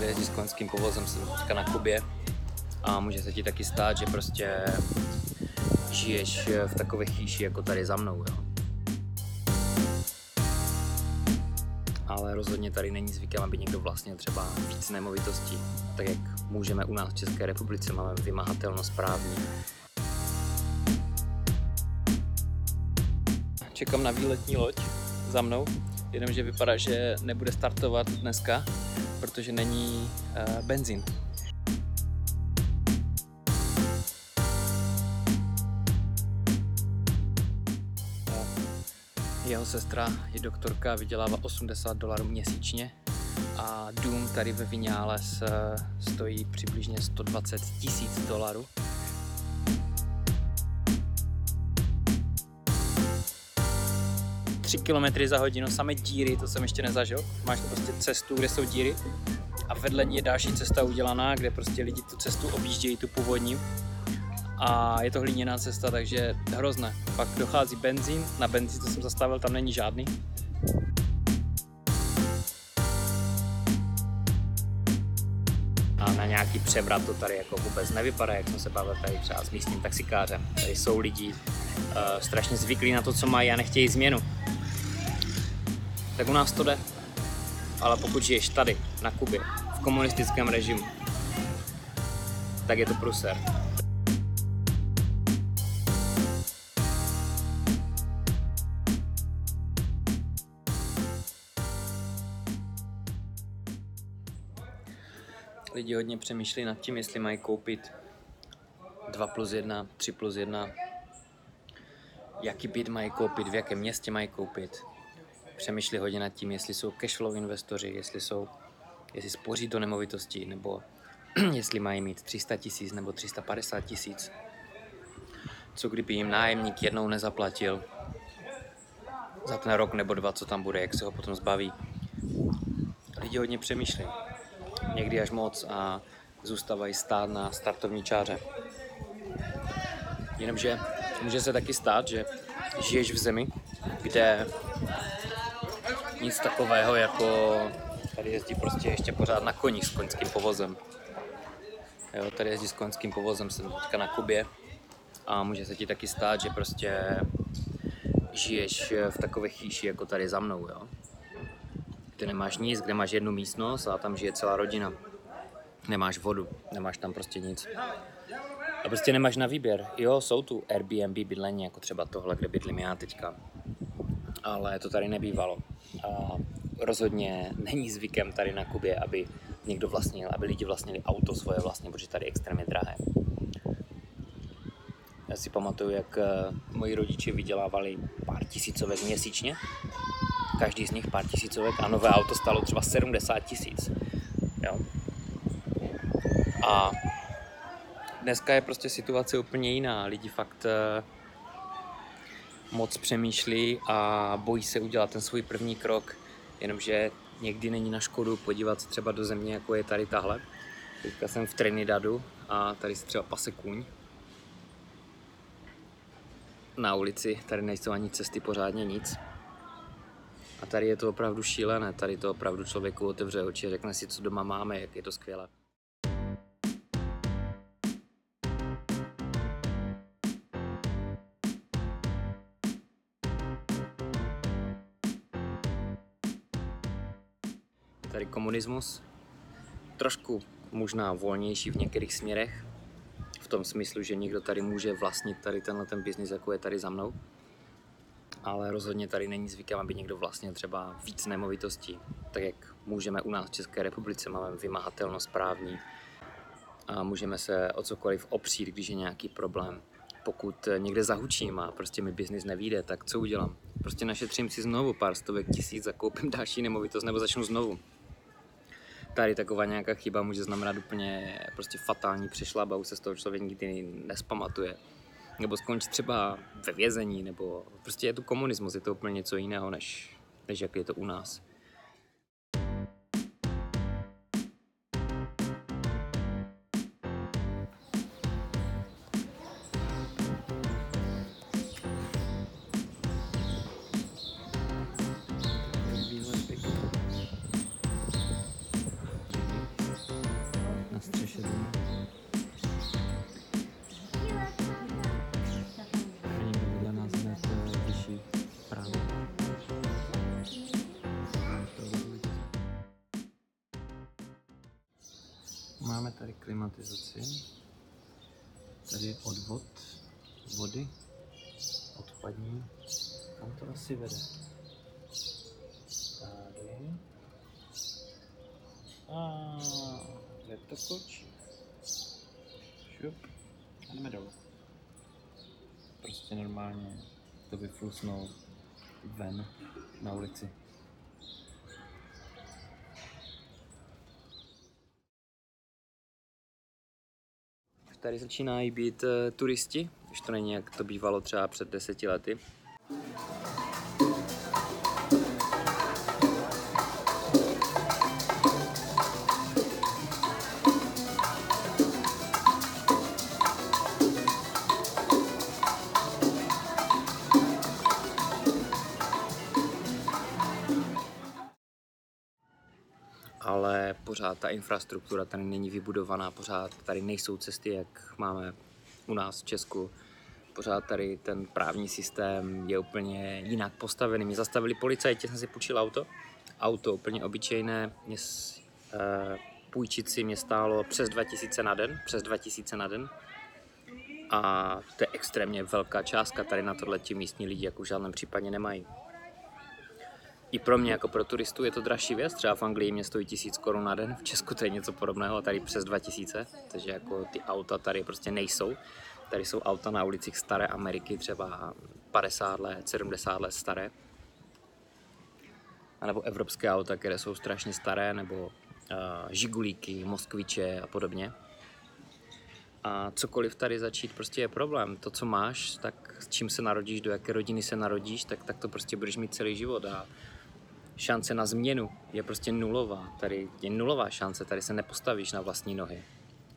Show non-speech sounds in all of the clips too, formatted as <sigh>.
tady jezdí s koňským povozem, jsem teďka na Kubě a může se ti taky stát, že prostě žiješ v takové chýši jako tady za mnou, jo. Ale rozhodně tady není zvykem, aby někdo vlastnil třeba víc nemovitostí, tak jak můžeme u nás v České republice, máme vymahatelnost právní. Čekám na výletní loď za mnou, jenomže vypadá, že nebude startovat dneska, protože není uh, benzín. Jeho sestra je doktorka, vydělává 80 dolarů měsíčně a dům tady ve Vinales stojí přibližně 120 tisíc dolarů. Tři kilometry za hodinu, samé díry, to jsem ještě nezažil. Máš prostě cestu, kde jsou díry a vedle ní je další cesta udělaná, kde prostě lidi tu cestu objíždějí, tu původní a je to hliněná cesta, takže hrozné. Pak dochází benzín, na benzín, co jsem zastavil, tam není žádný. Na nějaký převrat to tady jako vůbec nevypadá, jak jsme se bavili tady třeba s místním taxikářem. Tady jsou lidi uh, strašně zvyklí na to, co mají a nechtějí změnu. Tak u nás to jde. Ale pokud žiješ tady, na Kubě, v komunistickém režimu, tak je to pruser. Lidi hodně přemýšlí nad tím, jestli mají koupit 2 plus 1, 3 plus 1, jaký byt mají koupit, v jakém městě mají koupit. Přemýšlí hodně nad tím, jestli jsou cashflow investoři, jestli jsou, jestli spoří do nemovitosti, nebo <clears throat> jestli mají mít 300 tisíc nebo 350 tisíc. Co kdyby jim nájemník jednou nezaplatil za ten rok nebo dva, co tam bude, jak se ho potom zbaví. Lidi hodně přemýšlí někdy až moc a zůstávají stát na startovní čáře. Jenomže může se taky stát, že žiješ v zemi, kde nic takového jako tady jezdí prostě ještě pořád na koních s koňským povozem. Jo, tady jezdí s koňským povozem, jsem teďka na Kubě a může se ti taky stát, že prostě žiješ v takové chýši jako tady za mnou, jo kde nemáš nic, kde máš jednu místnost a tam žije celá rodina. Nemáš vodu, nemáš tam prostě nic. A prostě nemáš na výběr. Jo, jsou tu Airbnb bydlení, jako třeba tohle, kde bydlím já teďka. Ale to tady nebývalo. A rozhodně není zvykem tady na Kubě, aby někdo vlastnil, aby lidi vlastnili auto svoje vlastně, protože tady je extrémně drahé. Já si pamatuju, jak eh, moji rodiče vydělávali pár tisícovek měsíčně každý z nich pár tisícovek a nové auto stalo třeba 70 tisíc. Jo. A dneska je prostě situace úplně jiná. Lidi fakt uh, moc přemýšlí a bojí se udělat ten svůj první krok, jenomže někdy není na škodu podívat se třeba do země, jako je tady tahle. Teďka jsem v Trinidadu a tady se třeba pase kůň. Na ulici, tady nejsou ani cesty pořádně nic. A tady je to opravdu šílené, tady to opravdu člověku otevře oči, řekne si, co doma máme, jak je to skvělé. Tady komunismus, trošku možná volnější v některých směrech, v tom smyslu, že někdo tady může vlastnit tady tenhle ten biznis, jako je tady za mnou ale rozhodně tady není zvykem, aby někdo vlastnil třeba víc nemovitostí, tak jak můžeme u nás v České republice, máme vymahatelnost právní a můžeme se o cokoliv opřít, když je nějaký problém. Pokud někde zahučím a prostě mi biznis nevíde, tak co udělám? Prostě našetřím si znovu pár stovek tisíc a koupím <laughs> další nemovitost nebo začnu znovu. Tady taková nějaká chyba může znamenat úplně prostě fatální přešlap a už se z toho člověk nikdy nespamatuje nebo skončit třeba ve vězení, nebo prostě je tu komunismus, je to úplně něco jiného, než, než jak je to u nás. Tady klimatizaci. Tady je odvod vody, odpadní. Kam to asi vede? Tady. A kde to končí? Šup. A jdeme dolů. Prostě normálně to vyflusnou ven na ulici. Tady začínají být uh, turisti, už to není jak to bývalo třeba před deseti lety. Pořád ta infrastruktura tady není vybudovaná, pořád tady nejsou cesty, jak máme u nás v Česku. Pořád tady ten právní systém je úplně jinak postavený. Mě zastavili policajti, jsem si půjčil auto. Auto úplně obyčejné, mě, uh, půjčit si mě stálo přes 2000 na den, přes 2000 na den. A to je extrémně velká částka tady na tohle ti místní lidi, jako v žádném případě nemají i pro mě jako pro turistu je to dražší věc, třeba v Anglii mě stojí tisíc korun na den, v Česku to je něco podobného a tady přes 2000, takže jako ty auta tady prostě nejsou. Tady jsou auta na ulicích staré Ameriky, třeba 50 let, 70 let staré. A nebo evropské auta, které jsou strašně staré, nebo uh, žigulíky, moskviče a podobně. A cokoliv tady začít prostě je problém. To, co máš, tak s čím se narodíš, do jaké rodiny se narodíš, tak, tak to prostě budeš mít celý život. A šance na změnu je prostě nulová. Tady je nulová šance, tady se nepostavíš na vlastní nohy.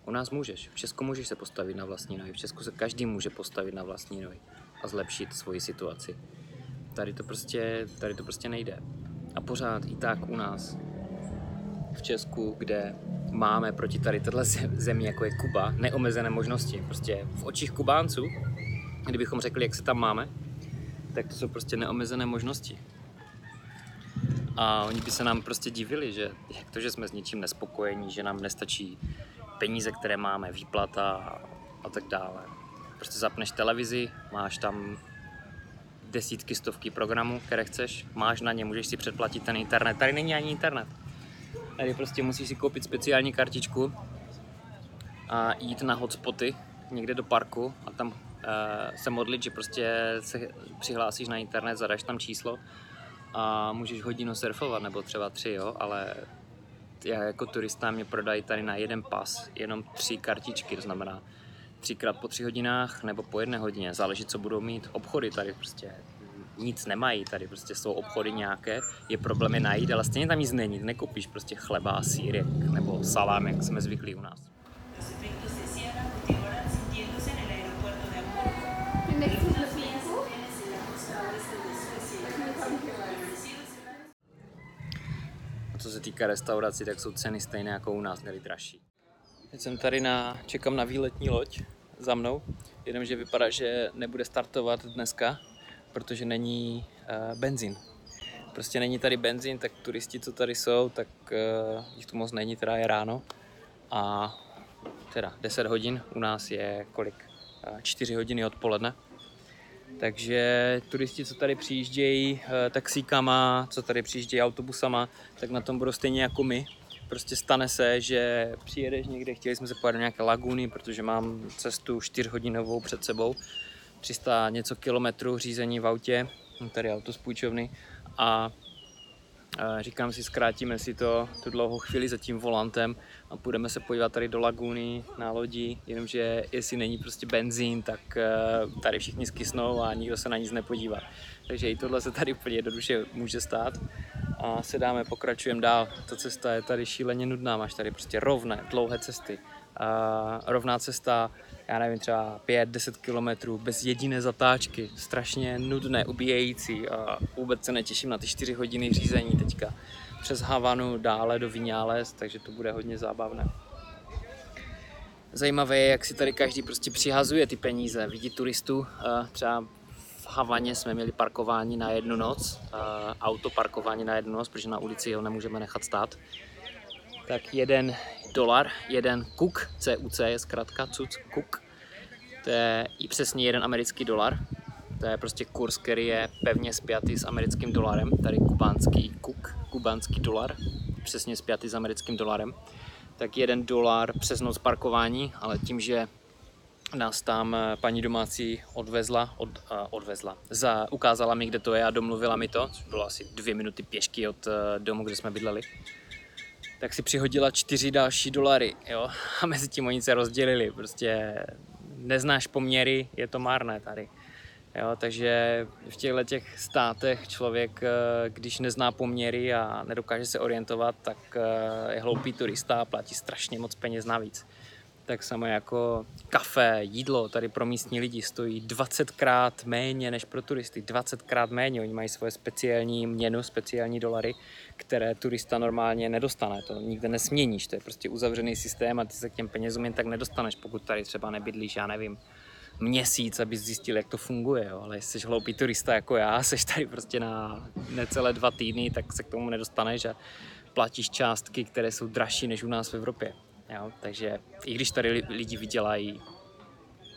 U nás můžeš, v Česku můžeš se postavit na vlastní nohy, v Česku se každý může postavit na vlastní nohy a zlepšit svoji situaci. Tady to prostě, tady to prostě nejde. A pořád i tak u nás v Česku, kde máme proti tady téhle zemi, jako je Kuba, neomezené možnosti. Prostě v očích Kubánců, kdybychom řekli, jak se tam máme, tak to jsou prostě neomezené možnosti. A oni by se nám prostě divili, že jak to, že jsme s něčím nespokojení, že nám nestačí peníze, které máme, výplata a, a tak dále. Prostě zapneš televizi, máš tam desítky, stovky programů, které chceš, máš na ně, můžeš si předplatit ten internet. Tady není ani internet. Tady prostě musíš si koupit speciální kartičku a jít na hotspoty někde do parku a tam uh, se modlit, že prostě se přihlásíš na internet, zadaš tam číslo a můžeš hodinu surfovat, nebo třeba tři, jo, ale já jako turista mě prodají tady na jeden pas jenom tři kartičky, to znamená třikrát po tři hodinách nebo po jedné hodině, záleží, co budou mít obchody tady prostě nic nemají, tady prostě jsou obchody nějaké, je problém je najít, ale stejně tam nic není, nekoupíš prostě chleba, sírek nebo salám, jak jsme zvyklí u nás. Co se týká restaurací, tak jsou ceny stejné jako u nás, nebo dražší. Teď jsem tady na, čekám na výletní loď za mnou, jenomže vypadá, že nebude startovat dneska, protože není uh, benzín. Prostě není tady benzín, tak turisti, co tady jsou, tak uh, jich tu moc není, teda je ráno. A teda 10 hodin, u nás je kolik? Uh, eh, 4 hodiny odpoledne. Takže turisti, co tady přijíždějí eh, taxíkama, co tady přijíždějí autobusama, tak na tom budou stejně jako my. Prostě stane se, že přijedeš někde, chtěli jsme se pojet do nějaké laguny, protože mám cestu 4 hodinovou před sebou, 300 něco kilometrů řízení v autě, tady auto z půjčovny a Říkám si, zkrátíme si to tu dlouhou chvíli za tím volantem a půjdeme se podívat tady do laguny na lodi, jenomže jestli není prostě benzín, tak eh, tady všichni skysnou a nikdo se na nic nepodívá. Takže i tohle se tady úplně jednoduše může stát a sedáme, pokračujeme dál. Ta cesta je tady šíleně nudná, máš tady prostě rovné, dlouhé cesty. A rovná cesta já nevím, třeba 5-10 kilometrů bez jediné zatáčky, strašně nudné, ubíjející a vůbec se netěším na ty 4 hodiny řízení teďka přes Havanu dále do Vinales, takže to bude hodně zábavné. Zajímavé je, jak si tady každý prostě přihazuje ty peníze. Vidí turistů, třeba v Havaně jsme měli parkování na jednu noc, auto parkování na jednu noc, protože na ulici ho nemůžeme nechat stát. Tak jeden, dolar, jeden kuk, CUC je zkrátka, cuc, kuk, to je i přesně jeden americký dolar, to je prostě kurz, který je pevně spjatý s americkým dolarem, tady kubánský kuk, kubánský dolar, přesně spjatý s americkým dolarem, tak jeden dolar přes noc parkování, ale tím, že nás tam eh, paní domácí odvezla, od, uh, odvezla. Za, ukázala mi, kde to je a domluvila mi to, což bylo asi dvě minuty pěšky od uh, domu, kde jsme bydleli. Tak si přihodila čtyři další dolary, jo, a mezi tím oni se rozdělili, prostě neznáš poměry, je to marné tady. Jo, takže v těchto těch státech člověk, když nezná poměry a nedokáže se orientovat, tak je hloupý turista a platí strašně moc peněz navíc tak samo jako kafe, jídlo tady pro místní lidi stojí 20krát méně než pro turisty, 20krát méně. Oni mají svoje speciální měnu, speciální dolary, které turista normálně nedostane. To nikde nesměníš, to je prostě uzavřený systém a ty se k těm penězům jen tak nedostaneš, pokud tady třeba nebydlíš, já nevím, měsíc, aby zjistil, jak to funguje. Jo. Ale jestli jsi hloupý turista jako já, <laughs> jsi tady prostě na necelé dva týdny, tak se k tomu nedostaneš a platíš částky, které jsou dražší než u nás v Evropě. Jo? Takže i když tady lidi vydělají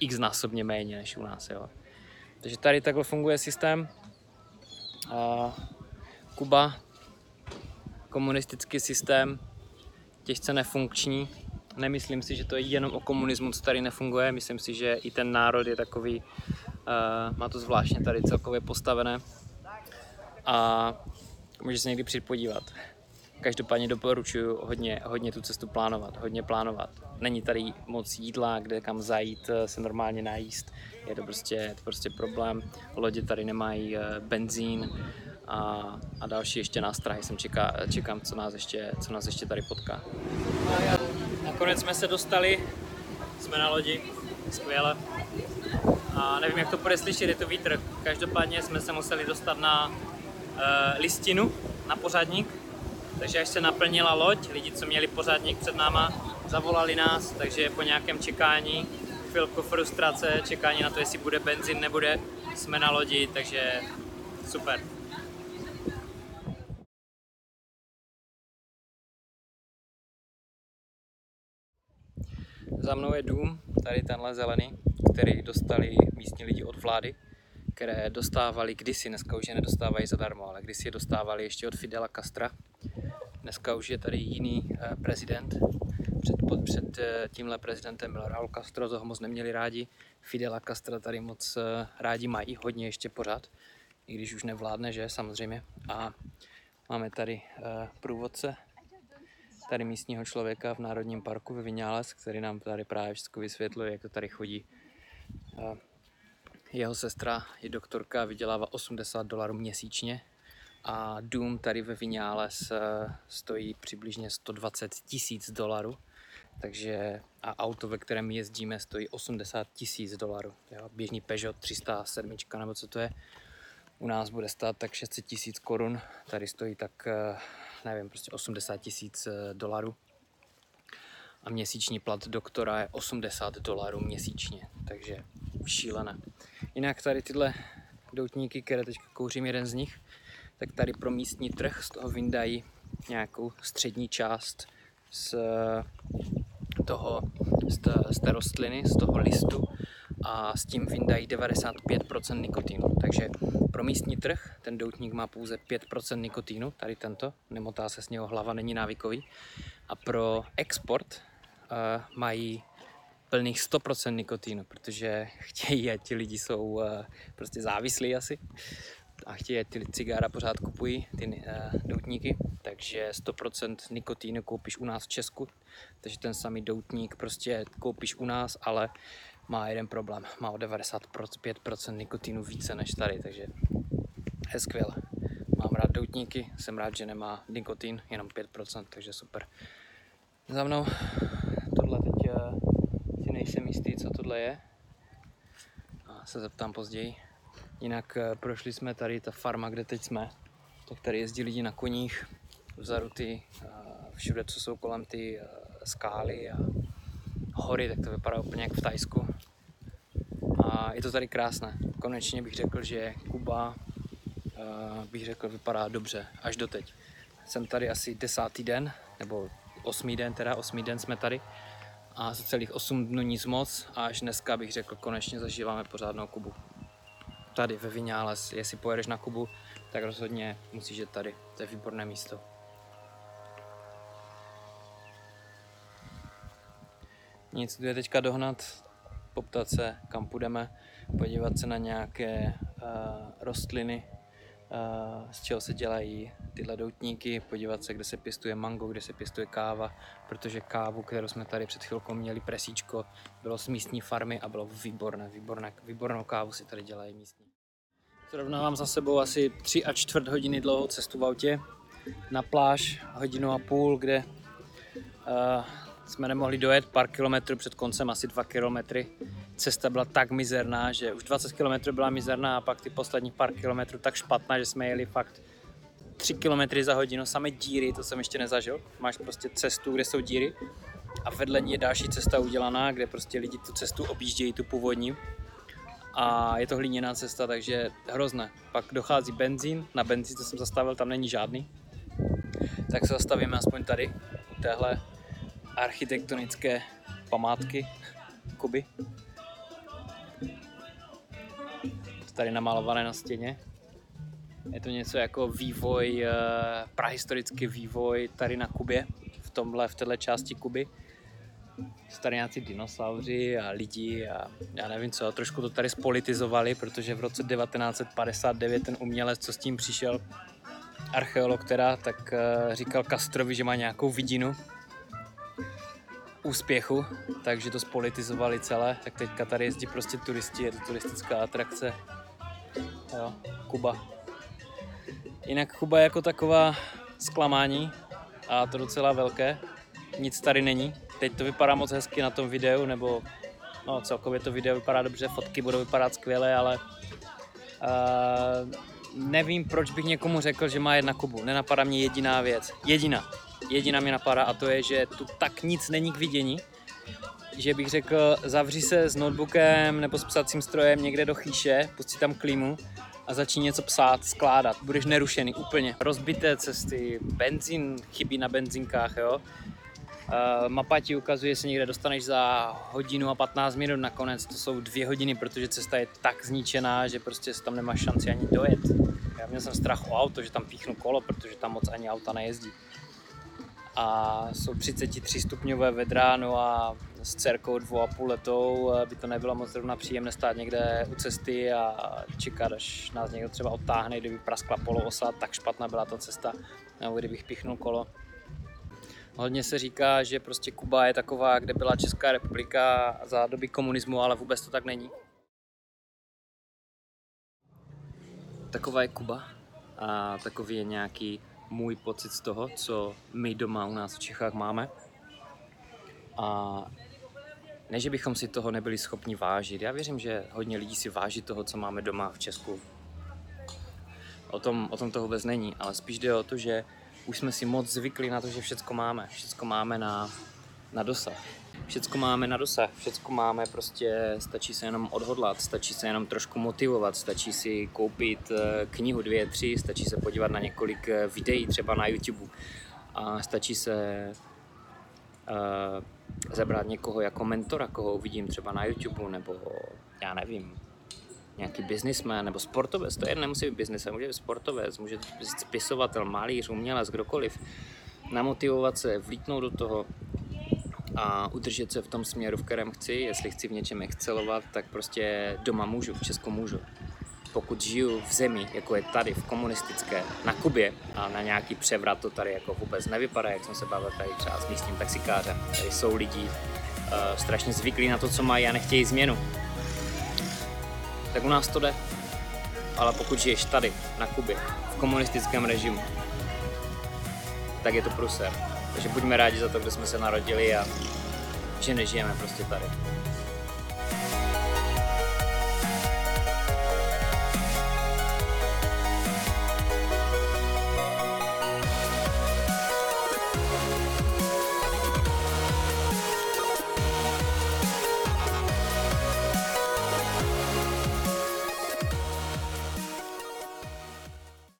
x násobně méně než u nás. Jo? Takže tady takhle funguje systém. A Kuba, komunistický systém, těžce nefunkční. Nemyslím si, že to je jenom o komunismu, co tady nefunguje. Myslím si, že i ten národ je takový, uh, má to zvláštně tady celkově postavené. A může se někdy přijít podívat. Každopádně doporučuji hodně, hodně tu cestu plánovat, hodně plánovat. Není tady moc jídla, kde kam zajít, eh, se normálně najíst. Je to prostě, je to prostě problém. Lodě tady nemají eh, benzín a, a další ještě nástrahy. Jsem čeká, čekám, co nás, ještě, co nás ještě tady potká. Nakonec jsme se dostali, jsme na lodi, skvěle. A nevím, jak to bude slyšet, je to vítr. Každopádně jsme se museli dostat na uh, listinu, na pořádník, takže až se naplnila loď, lidi, co měli pořádník před náma, zavolali nás, takže po nějakém čekání, chvilku frustrace, čekání na to, jestli bude benzín, nebude, jsme na lodi, takže super. Za mnou je dům, tady tenhle zelený, který dostali místní lidi od vlády, které dostávali kdysi, dneska už je nedostávají zadarmo, ale kdysi je dostávali ještě od Fidela Castra, Dneska už je tady jiný eh, prezident. Před, před eh, tímhle prezidentem byl Raul Castro, toho moc neměli rádi. Fidela Castro tady moc eh, rádi mají, hodně ještě pořád, i když už nevládne, že samozřejmě. A máme tady průvodce, tady místního člověka v Národním parku ve Vináles, který nám tady právě všechno vysvětluje, jak to tady chodí. Jeho sestra je doktorka, vydělává 80 dolarů měsíčně, a dům tady ve Vinales stojí přibližně 120 tisíc dolarů. Takže a auto, ve kterém jezdíme, stojí 80 tisíc dolarů. Běžný Peugeot 307, nebo co to je, u nás bude stát tak 600 tisíc korun, tady stojí tak, eh, nevím, prostě 80 tisíc eh, dolarů. A měsíční plat doktora je 80 dolarů měsíčně, takže šílené. Jinak tady tyhle doutníky, které teď kouřím jeden z nich, tak tady pro místní trh z toho vyndají nějakou střední část z toho, z té, z té rostliny, z toho listu a s tím vyndají 95% nikotínu. Takže pro místní trh ten doutník má pouze 5% nikotínu, tady tento, nemotá se s něho hlava, není návykový. A pro export uh, mají plných 100% nikotínu, protože chtějí, a ti lidi jsou uh, prostě závislí asi a chtějí ty cigára pořád kupují, ty uh, doutníky, takže 100% nikotínu koupíš u nás v Česku, takže ten samý doutník prostě koupíš u nás, ale má jeden problém, má o 95% nikotínu více než tady, takže je skvělé. Mám rád doutníky, jsem rád, že nemá nikotín, jenom 5%, takže super. Za mnou tohle teď uh, si nejsem jistý, co tohle je. A se zeptám později. Jinak eh, prošli jsme tady, ta farma, kde teď jsme, tak tady jezdí lidi na koních, vzadu ty, eh, všude, co jsou kolem ty eh, skály a hory, tak to vypadá úplně jak v Tajsku. A je to tady krásné. Konečně bych řekl, že Kuba, bych řekl, vypadá dobře, až doteď. Jsem tady asi desátý den, nebo osmý den, teda osmý den jsme tady a za celých 8 dnů nic moc a až dneska bych řekl, konečně zažíváme pořádnou Kubu. Tady ve Vináles, jestli pojedeš na Kubu, tak rozhodně musíš jít tady, to je výborné místo. Nic, tu je teďka dohnat, poptat se, kam půjdeme, podívat se na nějaké uh, rostliny, z čeho se dělají tyhle doutníky, podívat se, kde se pěstuje mango, kde se pěstuje káva, protože kávu, kterou jsme tady před chvilkou měli, presíčko, bylo z místní farmy a bylo výborné, výborné, výbornou kávu si tady dělají místní. Srovnávám za sebou asi 3 a čtvrt hodiny dlouhou cestu v autě na pláž, hodinu a půl, kde uh, jsme nemohli dojet pár kilometrů před koncem, asi dva kilometry. Cesta byla tak mizerná, že už 20 kilometrů byla mizerná a pak ty posledních pár kilometrů tak špatná, že jsme jeli fakt 3 kilometry za hodinu, samé díry, to jsem ještě nezažil. Máš prostě cestu, kde jsou díry a vedle ní je další cesta udělaná, kde prostě lidi tu cestu objíždějí, tu původní. A je to hliněná cesta, takže hrozné. Pak dochází benzín, na benzín, co jsem zastavil, tam není žádný. Tak se zastavíme aspoň tady, u téhle architektonické památky Kuby. Tady namalované na stěně. Je to něco jako vývoj, eh, prahistorický vývoj tady na Kubě, v tomhle, v této části Kuby. Jsou tady nějací dinosauři a lidi a já nevím co, trošku to tady spolitizovali, protože v roce 1959 ten umělec, co s tím přišel, archeolog teda, tak eh, říkal Castrovi, že má nějakou vidinu úspěchu, takže to spolitizovali celé, tak teďka tady jezdí prostě turisti, je to turistická atrakce. Jo, Kuba. Jinak Kuba je jako taková zklamání a to docela velké. Nic tady není. Teď to vypadá moc hezky na tom videu, nebo no celkově to video vypadá dobře, fotky budou vypadat skvěle, ale uh, nevím, proč bych někomu řekl, že má jedna Kubu. Nenapadá mě jediná věc. Jediná. Jediná mě napadá a to je, že tu tak nic není k vidění, že bych řekl, zavři se s notebookem nebo s psacím strojem někde do chýše, pusti tam klímu a začni něco psát, skládat. Budeš nerušený úplně. Rozbité cesty, benzín chybí na benzinkách, jo. Uh, mapa ti ukazuje, se někde dostaneš za hodinu a 15 minut, nakonec to jsou dvě hodiny, protože cesta je tak zničená, že prostě tam nemáš šanci ani dojet. Já měl jsem strach o auto, že tam píchnu kolo, protože tam moc ani auta nejezdí. A jsou 33 stupňové vedra, no a s dcerkou dvou a půl letou eh, by to nebylo moc zrovna příjemné stát někde u cesty a čekat, až nás někdo třeba odtáhne, kdyby praskla poloosa, tak špatná byla ta cesta, nebo kdybych pichnul kolo. Hodně se říká, že prostě Kuba je taková, kde byla Česká republika za doby komunismu, ale vůbec to tak není. Taková je Kuba a takový je nějaký můj pocit z toho, co my doma u nás v Čechách máme. A ne, že bychom si toho nebyli schopni vážit. Já věřím, že hodně lidí si váží toho, co máme doma v Česku. O tom, o tom to vůbec není, ale spíš jde o to, že už jsme si moc zvykli na to, že všecko máme. Všecko máme na, na dosah. Všecko máme na dosah, všecko máme prostě, stačí se jenom odhodlat, stačí se jenom trošku motivovat, stačí si koupit eh, knihu dvě, tři, stačí se podívat na několik eh, videí třeba na YouTube a stačí se uh, zabrat někoho jako mentora, koho uvidím třeba na YouTube nebo já nevím, nějaký biznismen nebo sportovec, to je nemusí být biznis, může být sportovec, může být spisovatel, malíř, umělec, kdokoliv. Namotivovat se, vlítnout do toho a udržet se v tom směru, v kterém chci. Jestli chci v něčem excelovat, tak prostě doma můžu, v Česku můžu. Pokud žiju v zemi, jako je tady, v komunistické, na Kubě a na nějaký převrat to tady jako vůbec nevypadá, jak jsem se bavil tady třeba s místním taxikářem. Tady jsou lidi uh, strašně zvyklí na to, co mají a nechtějí změnu tak u nás to jde. Ale pokud žiješ tady, na Kubě, v komunistickém režimu, tak je to pruser. Takže buďme rádi za to, kde jsme se narodili a že nežijeme prostě tady.